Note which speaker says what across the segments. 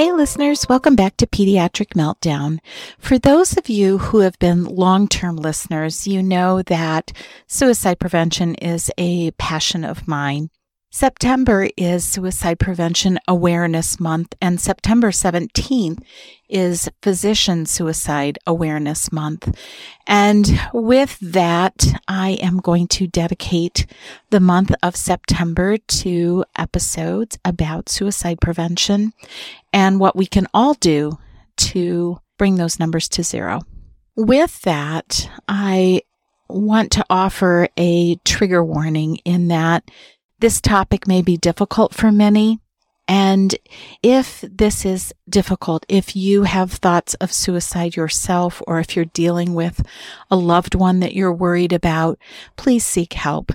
Speaker 1: Hey, listeners, welcome back to Pediatric Meltdown. For those of you who have been long term listeners, you know that suicide prevention is a passion of mine. September is Suicide Prevention Awareness Month, and September 17th is Physician Suicide Awareness Month. And with that, I am going to dedicate the month of September to episodes about suicide prevention and what we can all do to bring those numbers to zero. With that, I want to offer a trigger warning in that this topic may be difficult for many. And if this is difficult, if you have thoughts of suicide yourself, or if you're dealing with a loved one that you're worried about, please seek help.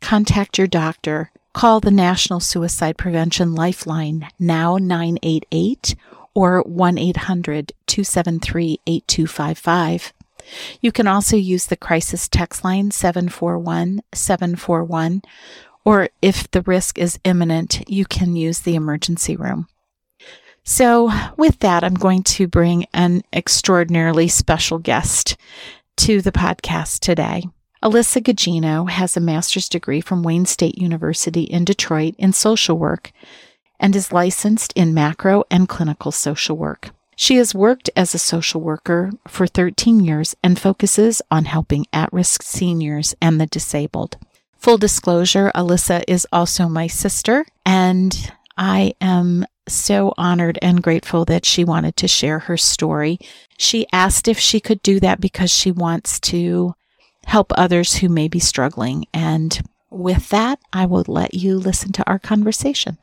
Speaker 1: Contact your doctor. Call the National Suicide Prevention Lifeline now 988 or 1 800 273 8255. You can also use the crisis text line 741 741 or if the risk is imminent, you can use the emergency room. So, with that, I'm going to bring an extraordinarily special guest to the podcast today. Alyssa Gugino has a master's degree from Wayne State University in Detroit in social work and is licensed in macro and clinical social work. She has worked as a social worker for 13 years and focuses on helping at risk seniors and the disabled. Full disclosure, Alyssa is also my sister, and I am so honored and grateful that she wanted to share her story. She asked if she could do that because she wants to help others who may be struggling. And with that, I will let you listen to our conversation.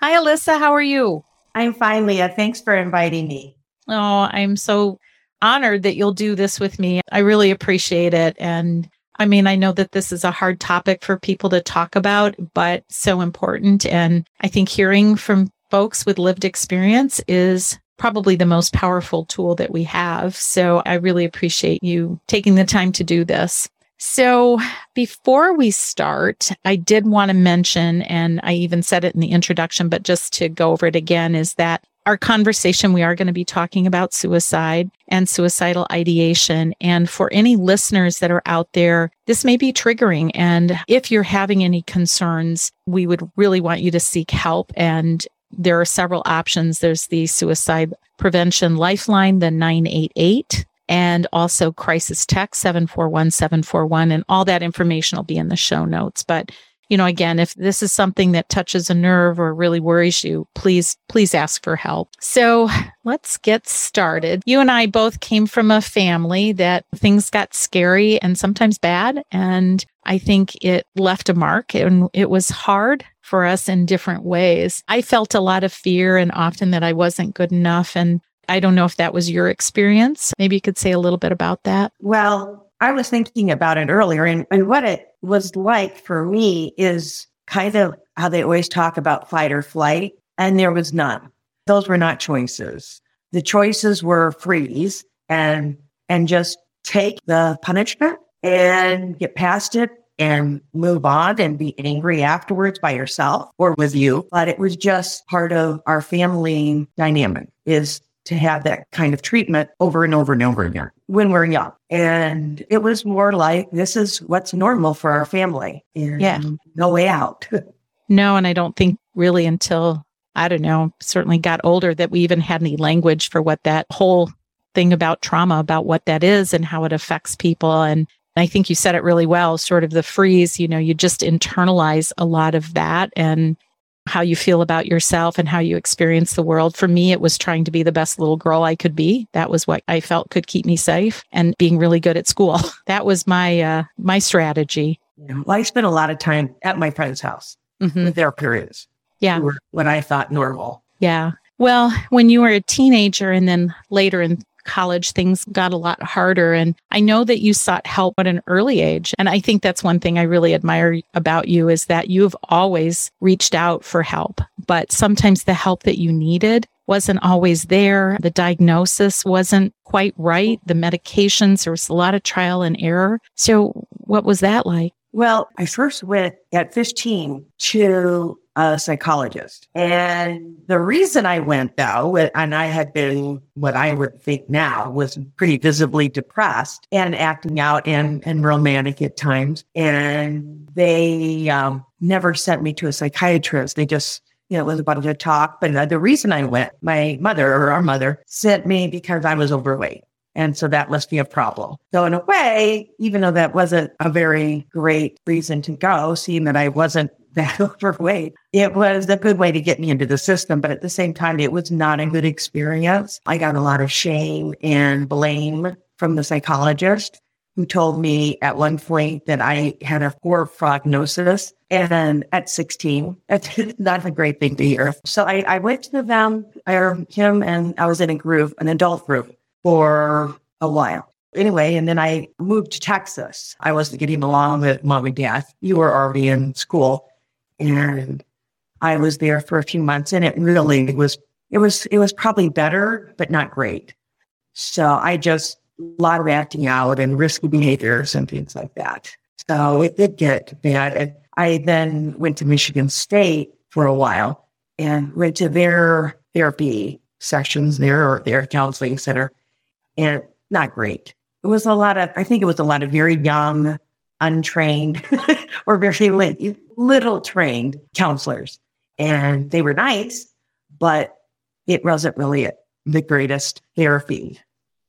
Speaker 1: Hi, Alyssa. How are you?
Speaker 2: I'm fine, Leah. Thanks for inviting me.
Speaker 1: Oh, I'm so honored that you'll do this with me. I really appreciate it. And I mean, I know that this is a hard topic for people to talk about, but so important. And I think hearing from folks with lived experience is probably the most powerful tool that we have. So I really appreciate you taking the time to do this. So before we start, I did want to mention, and I even said it in the introduction, but just to go over it again, is that our conversation, we are going to be talking about suicide and suicidal ideation. And for any listeners that are out there, this may be triggering. And if you're having any concerns, we would really want you to seek help. And there are several options. There's the suicide prevention lifeline, the 988 and also crisis text 741 741 and all that information will be in the show notes but you know, again, if this is something that touches a nerve or really worries you, please, please ask for help. So let's get started. You and I both came from a family that things got scary and sometimes bad. And I think it left a mark and it was hard for us in different ways. I felt a lot of fear and often that I wasn't good enough. And I don't know if that was your experience. Maybe you could say a little bit about that.
Speaker 2: Well, I was thinking about it earlier and, and what it was like for me is kind of how they always talk about fight or flight, and there was none. Those were not choices. The choices were freeze and and just take the punishment and get past it and move on and be angry afterwards by yourself or with you. But it was just part of our family dynamic is to have that kind of treatment over and over and over again when we're young. And it was more like this is what's normal for our family.
Speaker 1: yeah.
Speaker 2: No way out.
Speaker 1: no, and I don't think really until I don't know, certainly got older that we even had any language for what that whole thing about trauma, about what that is and how it affects people. And I think you said it really well, sort of the freeze, you know, you just internalize a lot of that. And how you feel about yourself and how you experience the world. For me, it was trying to be the best little girl I could be. That was what I felt could keep me safe and being really good at school. that was my, uh, my strategy.
Speaker 2: Yeah. Well, I spent a lot of time at my friend's house mm-hmm. with their periods.
Speaker 1: Yeah.
Speaker 2: What I thought normal.
Speaker 1: Yeah. Well, when you were a teenager and then later in college, things got a lot harder. And I know that you sought help at an early age. And I think that's one thing I really admire about you is that you've always reached out for help, but sometimes the help that you needed wasn't always there. The diagnosis wasn't quite right. The medications, there was a lot of trial and error. So what was that like?
Speaker 2: Well, I first went at 15 to a psychologist. And the reason I went though, and I had been what I would think now was pretty visibly depressed and acting out and, and romantic at times. And they um, never sent me to a psychiatrist. They just you know, it was about to talk. But uh, the reason I went, my mother or our mother sent me because I was overweight. And so that must be a problem. So in a way, even though that wasn't a very great reason to go, seeing that I wasn't that overweight, it was a good way to get me into the system. But at the same time, it was not a good experience. I got a lot of shame and blame from the psychologist who told me at one point that I had a poor prognosis. And at 16, that's not a great thing to hear. So I, I went to them, I, him, and I was in a group, an adult group for a while. Anyway, and then I moved to Texas. I wasn't getting along with mom and dad. You were already in school. And I was there for a few months and it really was, it was, it was probably better, but not great. So I just a lot of acting out and risky behaviors and things like that. So it did get bad. And I then went to Michigan State for a while and went to their therapy sessions there or their counseling center. And not great. It was a lot of, I think it was a lot of very young, untrained or very little trained counselors. And they were nice, but it wasn't really the greatest therapy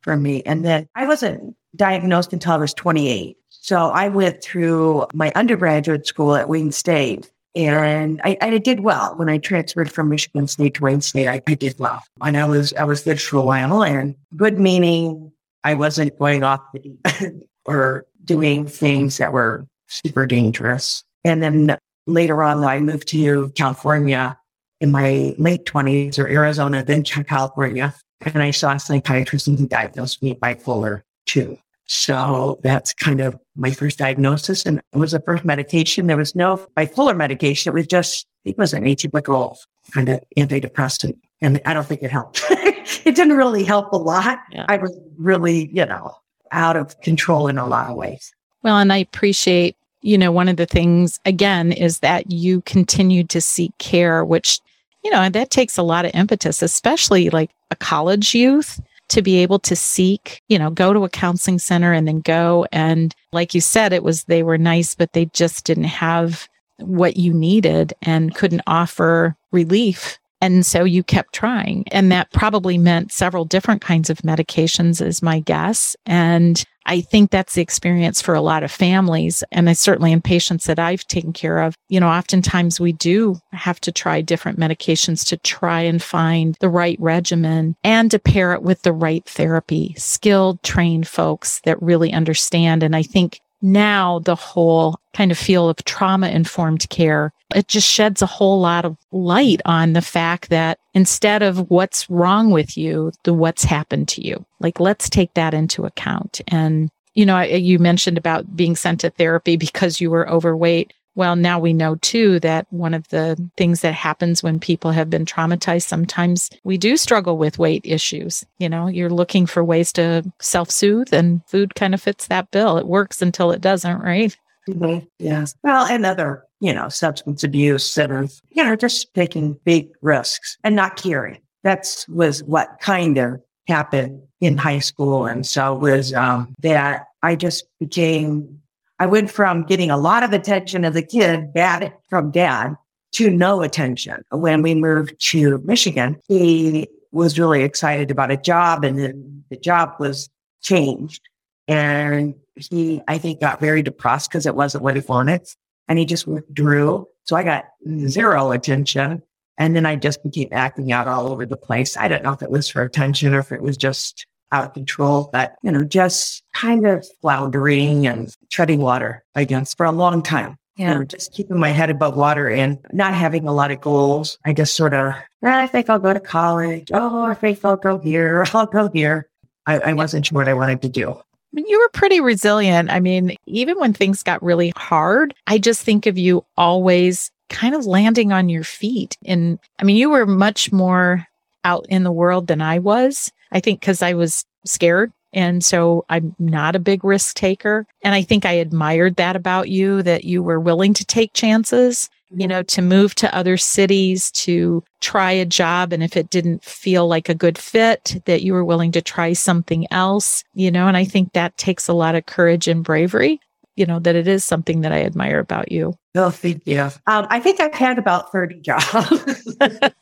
Speaker 2: for me. And then I wasn't diagnosed until I was 28. So I went through my undergraduate school at Wayne State. And I, I did well when I transferred from Michigan State to Wayne State. I, I did well, and I was I was good for a while. And good meaning I wasn't going off the or doing things that were super dangerous. And then later on, I moved to California in my late 20s or Arizona, then California. And I saw a psychiatrist he diagnosed me bipolar two. So that's kind of my first diagnosis. And it was the first medication. There was no bipolar medication. It was just, it was an atypical kind of antidepressant. And I don't think it helped. it didn't really help a lot. Yeah. I was really, you know, out of control in a lot of ways.
Speaker 1: Well, and I appreciate, you know, one of the things again is that you continued to seek care, which you know, that takes a lot of impetus, especially like a college youth to be able to seek, you know, go to a counseling center and then go. And like you said, it was, they were nice, but they just didn't have what you needed and couldn't offer relief and so you kept trying. And that probably meant several different kinds of medications, is my guess. And I think that's the experience for a lot of families. And I certainly in patients that I've taken care of, you know, oftentimes we do have to try different medications to try and find the right regimen and to pair it with the right therapy, skilled, trained folks that really understand. And I think now the whole kind of feel of trauma informed care, it just sheds a whole lot of light on the fact that instead of what's wrong with you, the what's happened to you. Like, let's take that into account. And, you know, you mentioned about being sent to therapy because you were overweight. Well, now we know too that one of the things that happens when people have been traumatized, sometimes we do struggle with weight issues. You know, you're looking for ways to self soothe, and food kind of fits that bill. It works until it doesn't, right?
Speaker 2: Mm-hmm. Yes. Well, and other, you know, substance abuse and, you know, just taking big risks and not caring. That's was what kind of happened in high school. And so was um, that I just became I went from getting a lot of attention as a kid, bad from dad, to no attention. When we moved to Michigan, he was really excited about a job and then the job was changed. And he, I think, got very depressed because it wasn't what he wanted. And he just withdrew. So I got zero attention. And then I just became acting out all over the place. I don't know if it was for attention or if it was just out of control, but, you know, just kind of floundering and treading water I guess, for a long time. Yeah. just keeping my head above water and not having a lot of goals. I just sort of, eh, I think I'll go to college. Oh, I think I'll go here. I'll go here. I, I wasn't sure what I wanted to do.
Speaker 1: You were pretty resilient. I mean, even when things got really hard, I just think of you always kind of landing on your feet. And I mean, you were much more out in the world than I was. I think because I was scared. And so I'm not a big risk taker. And I think I admired that about you, that you were willing to take chances, you know, to move to other cities, to try a job. And if it didn't feel like a good fit, that you were willing to try something else, you know, and I think that takes a lot of courage and bravery, you know, that it is something that I admire about you.
Speaker 2: Oh, thank you. Um, I think I've had about 30 jobs. and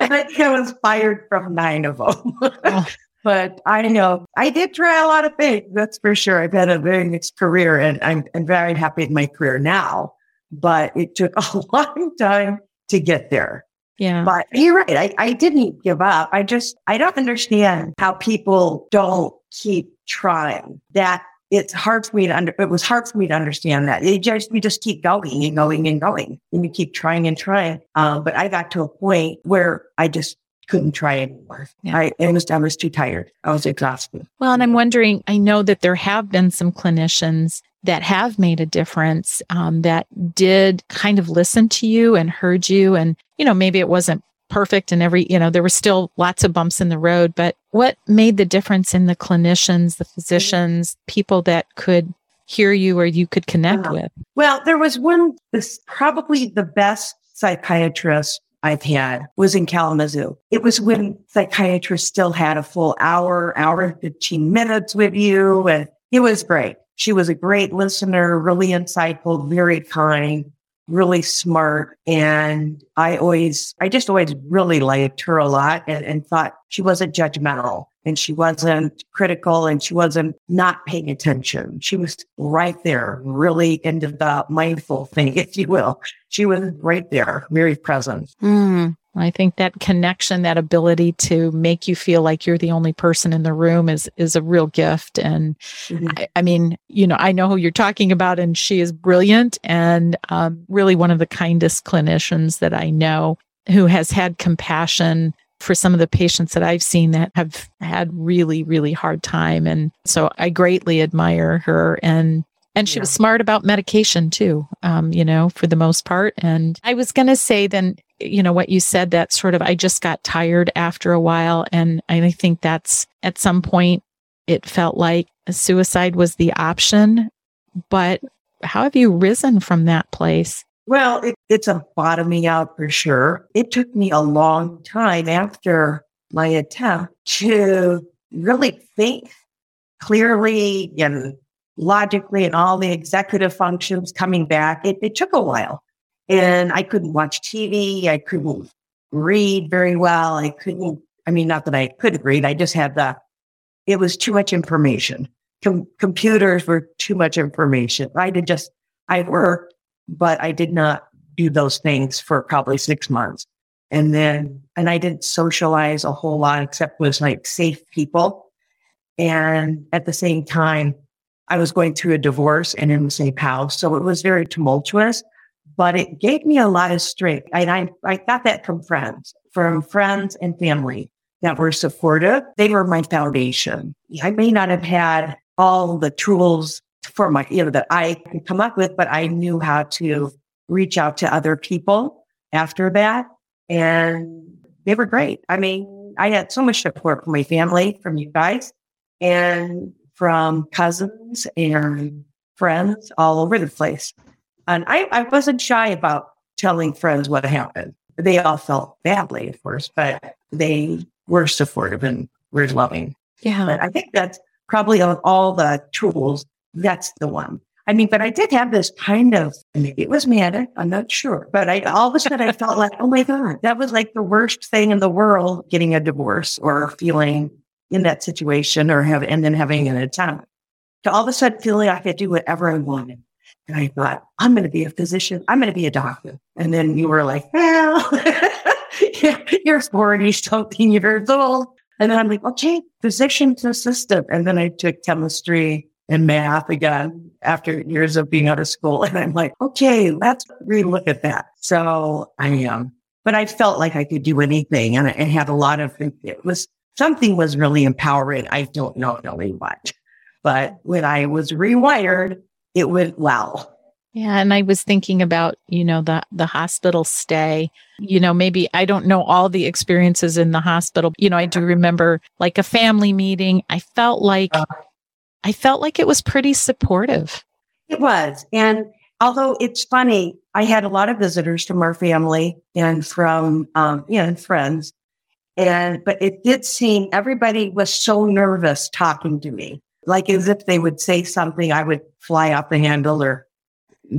Speaker 2: I think I was fired from nine of them. oh. But I know I did try a lot of things. That's for sure. I've had a very mixed career and I'm, I'm very happy in my career now, but it took a long time to get there.
Speaker 1: Yeah.
Speaker 2: But you're right. I, I didn't give up. I just, I don't understand how people don't keep trying. That it's hard for me to under, it was hard for me to understand that. It just, we just keep going and going and going and you keep trying and trying. Um, but I got to a point where I just couldn't try anymore. Yeah. I, I was, I was too tired. I was exhausted.
Speaker 1: Well, and I'm wondering, I know that there have been some clinicians that have made a difference, um, that did kind of listen to you and heard you. And, you know, maybe it wasn't perfect and every, you know, there were still lots of bumps in the road, but what made the difference in the clinicians, the physicians, people that could hear you or you could connect uh, with?
Speaker 2: Well, there was one, this probably the best psychiatrist I've had was in Kalamazoo. It was when psychiatrists still had a full hour, hour and 15 minutes with you. And it was great. She was a great listener, really insightful, very kind really smart. And I always, I just always really liked her a lot and, and thought she wasn't judgmental and she wasn't critical and she wasn't not paying attention. She was right there, really into the mindful thing, if you will. She was right there, very present.
Speaker 1: Mm. I think that connection, that ability to make you feel like you're the only person in the room is is a real gift. And mm-hmm. I, I, mean, you know, I know who you're talking about, and she is brilliant and um, really one of the kindest clinicians that I know who has had compassion for some of the patients that I've seen that have had really, really hard time. And so I greatly admire her and and she yeah. was smart about medication too, um, you know, for the most part. And I was going to say then, you know, what you said that sort of, I just got tired after a while. And I think that's at some point, it felt like suicide was the option. But how have you risen from that place?
Speaker 2: Well, it, it's a bottoming out for sure. It took me a long time after my attempt to really think clearly and logically and all the executive functions coming back. It, it took a while. And I couldn't watch TV. I couldn't read very well. I couldn't, I mean, not that I couldn't read. I just had the, it was too much information. Com- computers were too much information. I did just, I worked, but I did not do those things for probably six months. And then, and I didn't socialize a whole lot except with like safe people. And at the same time, I was going through a divorce and in the same house. So it was very tumultuous, but it gave me a lot of strength. And I, I got that from friends, from friends and family that were supportive. They were my foundation. I may not have had all the tools for my, you know, that I could come up with, but I knew how to reach out to other people after that. And they were great. I mean, I had so much support from my family, from you guys. And from cousins and friends all over the place. And I, I wasn't shy about telling friends what happened. They all felt badly, of course, but they were supportive and were loving.
Speaker 1: Yeah.
Speaker 2: But I think that's probably of all the tools, that's the one. I mean, but I did have this kind of, maybe it was manic, I'm not sure, but I all of a sudden I felt like, oh my God, that was like the worst thing in the world, getting a divorce or feeling in that situation or have, and then having an attempt to all of a sudden feeling I could do whatever I wanted. And I thought, I'm going to be a physician. I'm going to be a doctor. And then you were like, well, you're 40 something years old. And then I'm like, okay, physician's assistant. And then I took chemistry and math again after years of being out of school. And I'm like, okay, let's relook at that. So I am, um, but I felt like I could do anything and I had a lot of, it was something was really empowering. I don't know really what, but when I was rewired, it went well.
Speaker 1: Yeah, and I was thinking about, you know, the the hospital stay. You know, maybe I don't know all the experiences in the hospital. You know, I do remember like a family meeting. I felt like uh, I felt like it was pretty supportive.
Speaker 2: It was. And although it's funny, I had a lot of visitors from our family and from um, you know, friends. And but it did seem everybody was so nervous talking to me. Like as if they would say something, I would fly off the handle or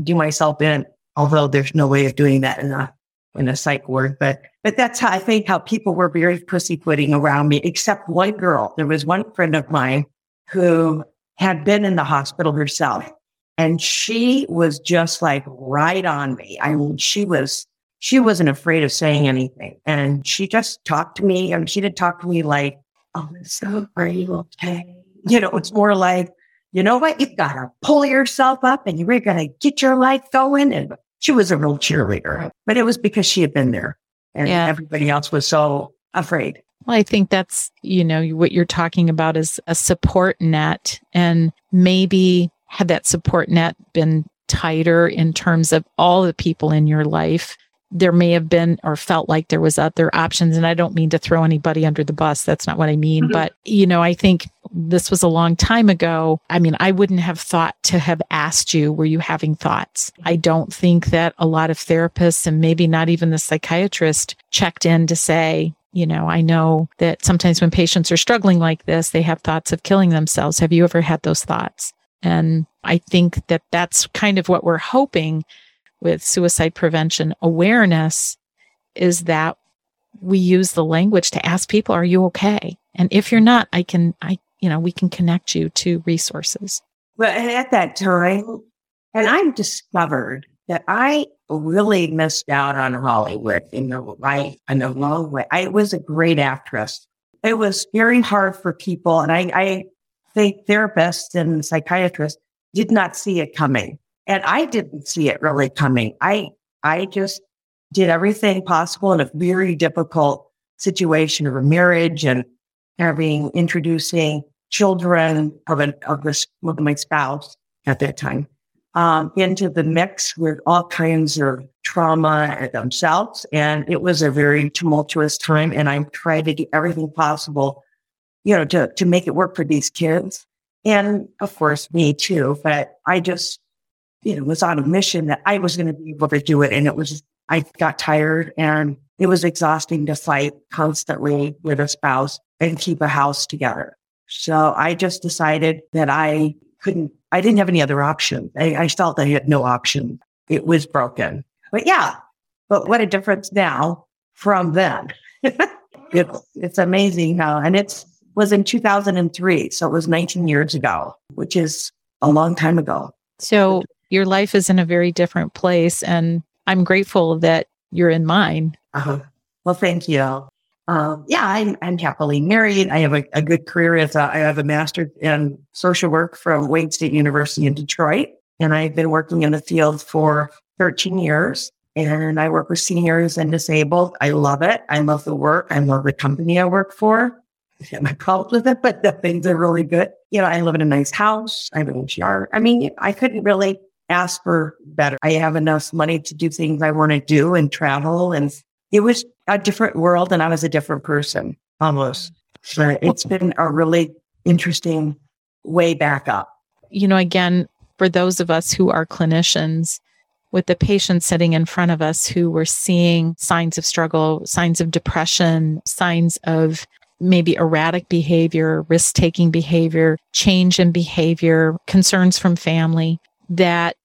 Speaker 2: do myself in, although there's no way of doing that in a in a psych ward. But but that's how I think how people were very pussyfooting around me, except one girl. There was one friend of mine who had been in the hospital herself. And she was just like right on me. I mean, she was, she wasn't afraid of saying anything. And she just talked to me. And she didn't talk to me like, oh, so are you okay? You know, it's more like, you know what? You've got to pull yourself up and you're going to get your life going. And she was a real cheerleader, but it was because she had been there and yeah. everybody else was so afraid.
Speaker 1: Well, I think that's, you know, what you're talking about is a support net. And maybe had that support net been tighter in terms of all the people in your life, there may have been or felt like there was other options. And I don't mean to throw anybody under the bus. That's not what I mean. Mm-hmm. But, you know, I think this was a long time ago. I mean, I wouldn't have thought to have asked you, were you having thoughts? I don't think that a lot of therapists and maybe not even the psychiatrist checked in to say, you know, I know that sometimes when patients are struggling like this, they have thoughts of killing themselves. Have you ever had those thoughts? And I think that that's kind of what we're hoping with suicide prevention awareness is that we use the language to ask people, are you okay? And if you're not, I can, I, you know, we can connect you to resources.
Speaker 2: Well, and at that time, and I've discovered that I really missed out on Hollywood in the right in the wrong way. I was a great actress. It was very hard for people, and I, I think therapists and psychiatrists did not see it coming, and I didn't see it really coming. I I just did everything possible in a very difficult situation of a marriage and having introducing children of an of, this, of my spouse at that time um, into the mix with all kinds of trauma themselves. And it was a very tumultuous time. And I tried to do everything possible, you know, to, to make it work for these kids. And of course, me too. But I just, you know, was on a mission that I was going to be able to do it. And it was, I got tired and it was exhausting to fight constantly with a spouse and keep a house together. So I just decided that I couldn't I didn't have any other option. I, I felt I had no option. It was broken. But yeah, but what a difference now from then. it's, it's amazing how, and it's was in 2003. So it was 19 years ago, which is a long time ago.
Speaker 1: So your life is in a very different place. And I'm grateful that you're in mine.
Speaker 2: Uh-huh. Well, thank you. Um, yeah, I'm, I'm happily married. I have a, a good career as a, I have a master's in social work from Wayne State University in Detroit. And I've been working in the field for 13 years and I work with seniors and disabled. I love it. I love the work. I love the company I work for. I have my problems with it, but the things are really good. You know, I live in a nice house. I have an HR. I mean, I couldn't really ask for better. I have enough money to do things I want to do and travel and it was a different world and I was a different person almost. So it's been a really interesting way back up.
Speaker 1: You know, again, for those of us who are clinicians, with the patient sitting in front of us who were seeing signs of struggle, signs of depression, signs of maybe erratic behavior, risk taking behavior, change in behavior, concerns from family, that,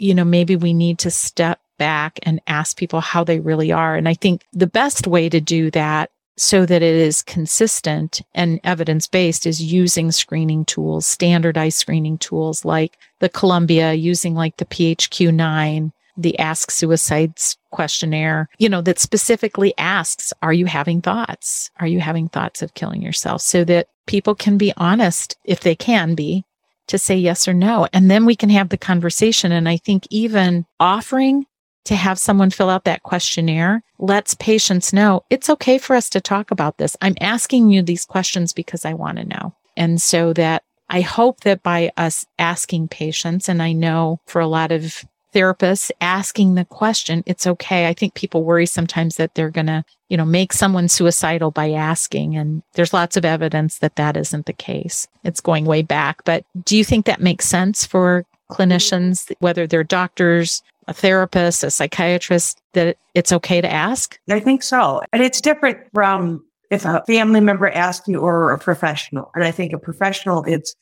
Speaker 1: you know, maybe we need to step back and ask people how they really are. And I think the best way to do that so that it is consistent and evidence based is using screening tools, standardized screening tools like the Columbia, using like the PHQ 9, the Ask Suicides questionnaire, you know, that specifically asks, Are you having thoughts? Are you having thoughts of killing yourself? So that people can be honest, if they can be, to say yes or no. And then we can have the conversation. And I think even offering to have someone fill out that questionnaire lets patients know it's okay for us to talk about this. I'm asking you these questions because I want to know. And so that I hope that by us asking patients, and I know for a lot of therapists asking the question, it's okay. I think people worry sometimes that they're going to, you know, make someone suicidal by asking. And there's lots of evidence that that isn't the case. It's going way back. But do you think that makes sense for clinicians, whether they're doctors, a therapist, a psychiatrist, that it's okay to ask?
Speaker 2: I think so. And it's different from if a family member asks you or a professional. And I think a professional, it's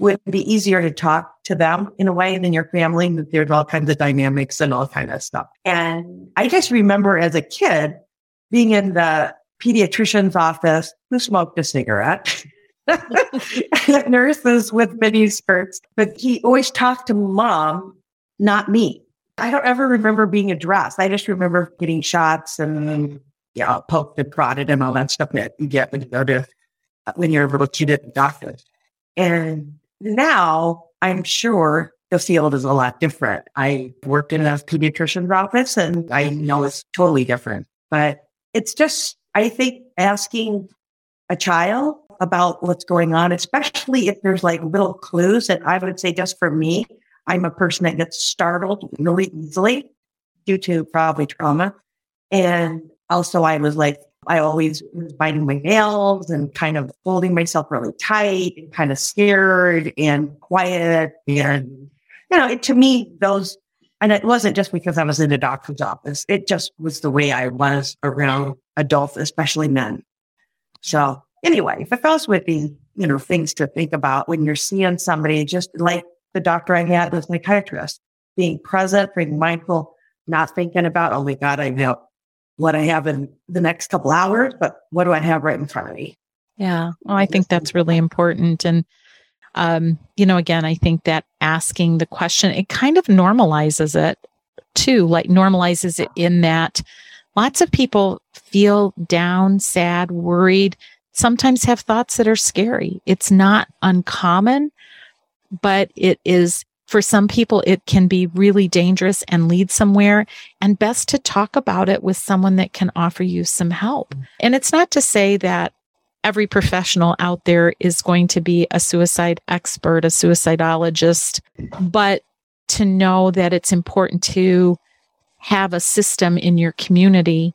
Speaker 2: would be easier to talk to them in a way than your family. That there's all kinds of dynamics and all kind of stuff. And I just remember as a kid being in the pediatrician's office who smoked a cigarette. nurses with mini skirts, but he always talked to mom, not me. I don't ever remember being addressed. I just remember getting shots and yeah, poked and prodded and all that stuff that you get when you go to when you're a little kid at the doctor. And now I'm sure the field is a lot different. I worked in a pediatrician's office and I know it's totally different. But it's just, I think, asking a child about what's going on, especially if there's like little clues. that I would say, just for me, I'm a person that gets startled really easily due to probably trauma. And also, I was like, I always was biting my nails and kind of holding myself really tight and kind of scared and quiet. And, you know, it, to me, those, and it wasn't just because I was in a doctor's office, it just was the way I was around adults, especially men. So, anyway, if those would be, you know, things to think about when you're seeing somebody, just like the doctor I had, the psychiatrist, being present, being mindful, not thinking about, oh my God, I know what I have in the next couple hours, but what do I have right in front of me?
Speaker 1: Yeah. Well, I think that's really important. And, um, you know, again, I think that asking the question, it kind of normalizes it too, like normalizes it in that lots of people feel down, sad, worried, sometimes have thoughts that are scary. It's not uncommon, but it is for some people, it can be really dangerous and lead somewhere, and best to talk about it with someone that can offer you some help. Mm. And it's not to say that every professional out there is going to be a suicide expert, a suicidologist, but to know that it's important to have a system in your community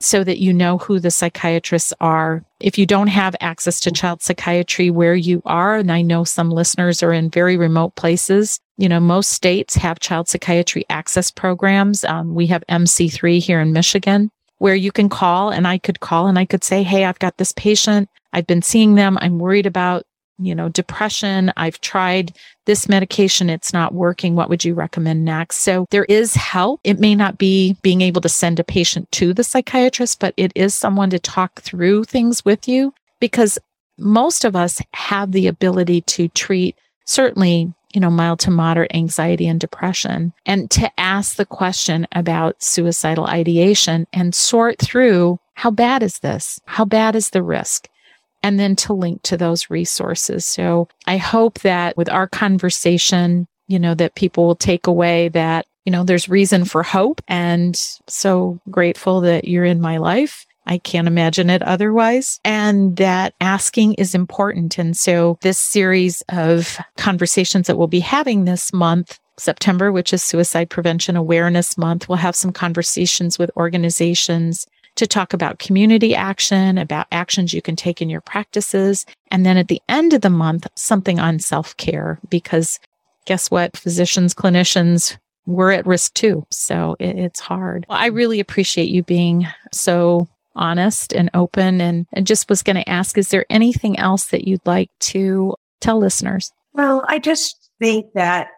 Speaker 1: so that you know who the psychiatrists are. If you don't have access to mm. child psychiatry where you are, and I know some listeners are in very remote places, you know, most states have child psychiatry access programs. Um, we have MC3 here in Michigan where you can call and I could call and I could say, Hey, I've got this patient. I've been seeing them. I'm worried about you know, depression. I've tried this medication. It's not working. What would you recommend next? So there is help. It may not be being able to send a patient to the psychiatrist, but it is someone to talk through things with you because most of us have the ability to treat certainly you know, mild to moderate anxiety and depression, and to ask the question about suicidal ideation and sort through how bad is this? How bad is the risk? and then to link to those resources. So I hope that with our conversation, you know, that people will take away that, you know, there's reason for hope and so grateful that you're in my life. I can't imagine it otherwise. And that asking is important. And so this series of conversations that we'll be having this month September, which is Suicide Prevention Awareness Month. We'll have some conversations with organizations to talk about community action, about actions you can take in your practices. And then at the end of the month, something on self care, because guess what? Physicians, clinicians, we're at risk too. So it's hard. Well, I really appreciate you being so honest and open and, and just was going to ask, is there anything else that you'd like to tell listeners?
Speaker 2: Well, I just think that,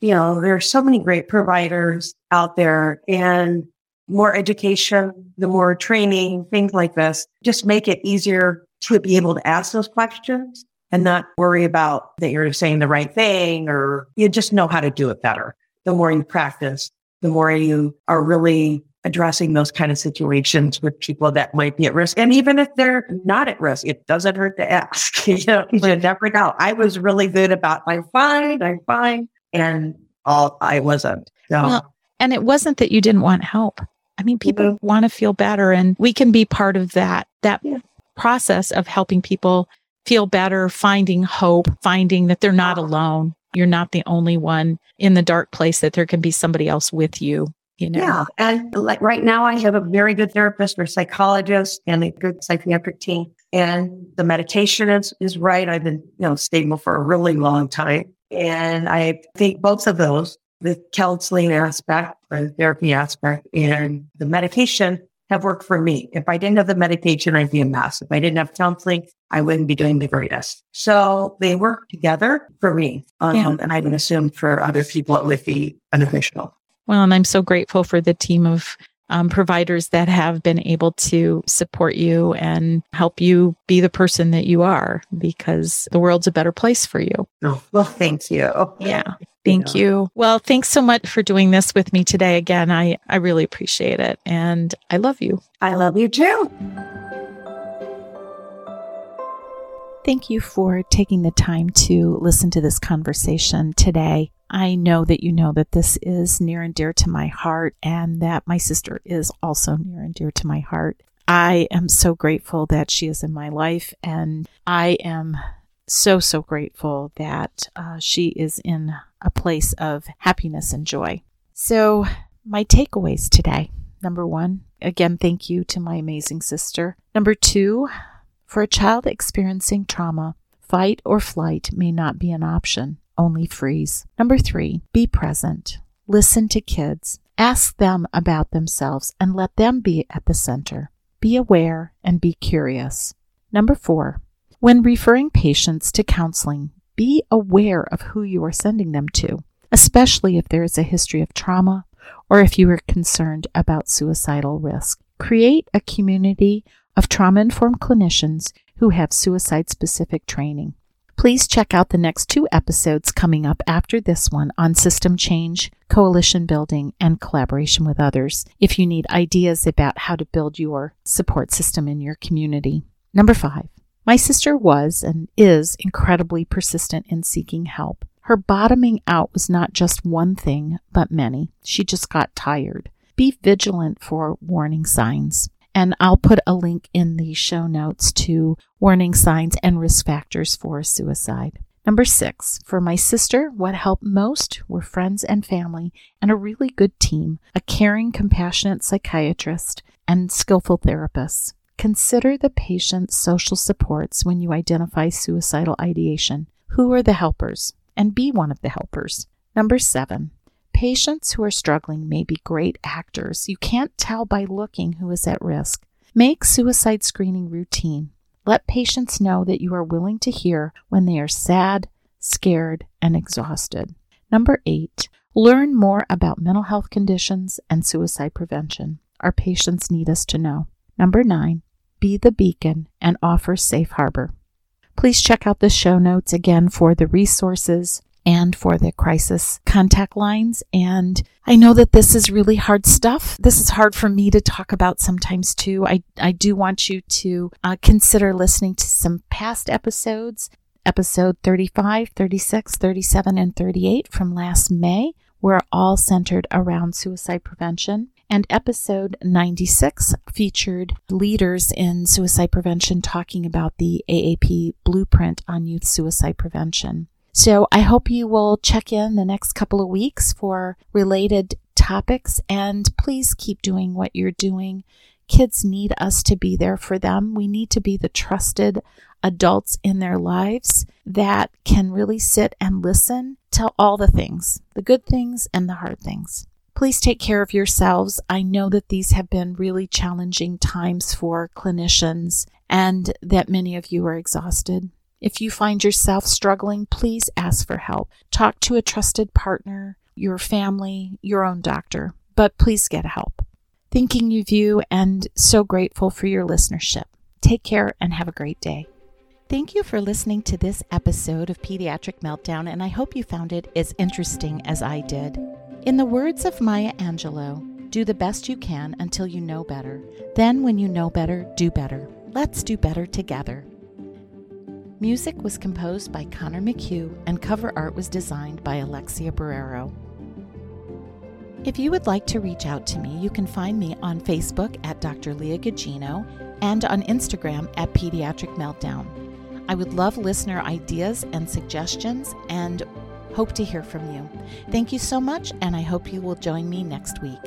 Speaker 2: you know, there are so many great providers out there and more education, the more training, things like this, just make it easier to be able to ask those questions and not worry about that you're saying the right thing or you just know how to do it better. The more you practice, the more you are really addressing those kind of situations with people that might be at risk. And even if they're not at risk, it doesn't hurt to ask. you know, you never know. I was really good about I'm fine, I'm fine. And all I wasn't. So. Well,
Speaker 3: and it wasn't that you didn't want help. I mean, people mm-hmm. want to feel better and we can be part of that, that yeah. process of helping people feel better, finding hope, finding that they're not alone. You're not the only one in the dark place, that there can be somebody else with you. You know?
Speaker 2: Yeah. And like right now, I have a very good therapist or psychologist and a good psychiatric team. And the medication is, is right. I've been, you know, stable for a really long time. And I think both of those, the counseling aspect or the therapy aspect and the medication have worked for me. If I didn't have the medication, I'd be a mess. If I didn't have counseling, I wouldn't be doing the greatest. So they work together for me. Um, yeah. And I would assume for other people, it would be beneficial.
Speaker 3: Well, and I'm so grateful for the team of um, providers that have been able to support you and help you be the person that you are because the world's a better place for you.
Speaker 2: Oh, well, thank you.
Speaker 3: Yeah. Thank you. Well, thanks so much for doing this with me today. Again, I, I really appreciate it. And I love you.
Speaker 2: I love you too.
Speaker 3: Thank you for taking the time to listen to this conversation today. I know that you know that this is near and dear to my heart and that my sister is also near and dear to my heart. I am so grateful that she is in my life and I am so, so grateful that uh, she is in a place of happiness and joy. So, my takeaways today number one, again, thank you to my amazing sister. Number two, for a child experiencing trauma, fight or flight may not be an option, only freeze. Number three, be present. Listen to kids. Ask them about themselves and let them be at the center. Be aware and be curious. Number four, when referring patients to counseling, be aware of who you are sending them to, especially if there is a history of trauma or if you are concerned about suicidal risk. Create a community of trauma informed clinicians who have suicide specific training. Please check out the next two episodes coming up after this one on system change, coalition building, and collaboration with others if you need ideas about how to build your support system in your community. Number five, my sister was and is incredibly persistent in seeking help. Her bottoming out was not just one thing, but many. She just got tired. Be vigilant for warning signs. And I'll put a link in the show notes to warning signs and risk factors for suicide. Number six, for my sister, what helped most were friends and family and a really good team, a caring, compassionate psychiatrist, and skillful therapists. Consider the patient's social supports when you identify suicidal ideation. Who are the helpers? And be one of the helpers. Number seven, patients who are struggling may be great actors. You can't tell by looking who is at risk. Make suicide screening routine. Let patients know that you are willing to hear when they are sad, scared, and exhausted. Number eight, learn more about mental health conditions and suicide prevention. Our patients need us to know. Number nine, be the beacon and offer safe harbor. Please check out the show notes again for the resources and for the crisis contact lines. And I know that this is really hard stuff. This is hard for me to talk about sometimes too. I, I do want you to uh, consider listening to some past episodes, episode 35, 36, 37, and 38 from last May, were all centered around suicide prevention. And episode 96 featured leaders in suicide prevention talking about the AAP blueprint on youth suicide prevention. So I hope you will check in the next couple of weeks for related topics and please keep doing what you're doing. Kids need us to be there for them. We need to be the trusted adults in their lives that can really sit and listen to all the things, the good things and the hard things. Please take care of yourselves. I know that these have been really challenging times for clinicians and that many of you are exhausted. If you find yourself struggling, please ask for help. Talk to a trusted partner, your family, your own doctor, but please get help. Thinking of you and so grateful for your listenership. Take care and have a great day. Thank you for listening to this episode of Pediatric Meltdown, and I hope you found it as interesting as I did. In the words of Maya Angelou, Do the best you can until you know better. Then, when you know better, do better. Let's do better together. Music was composed by Connor McHugh and cover art was designed by Alexia Barrero. If you would like to reach out to me, you can find me on Facebook at Dr. Leah Gugino and on Instagram at Pediatric Meltdown. I would love listener ideas and suggestions and hope to hear from you. Thank you so much, and I hope you will join me next week.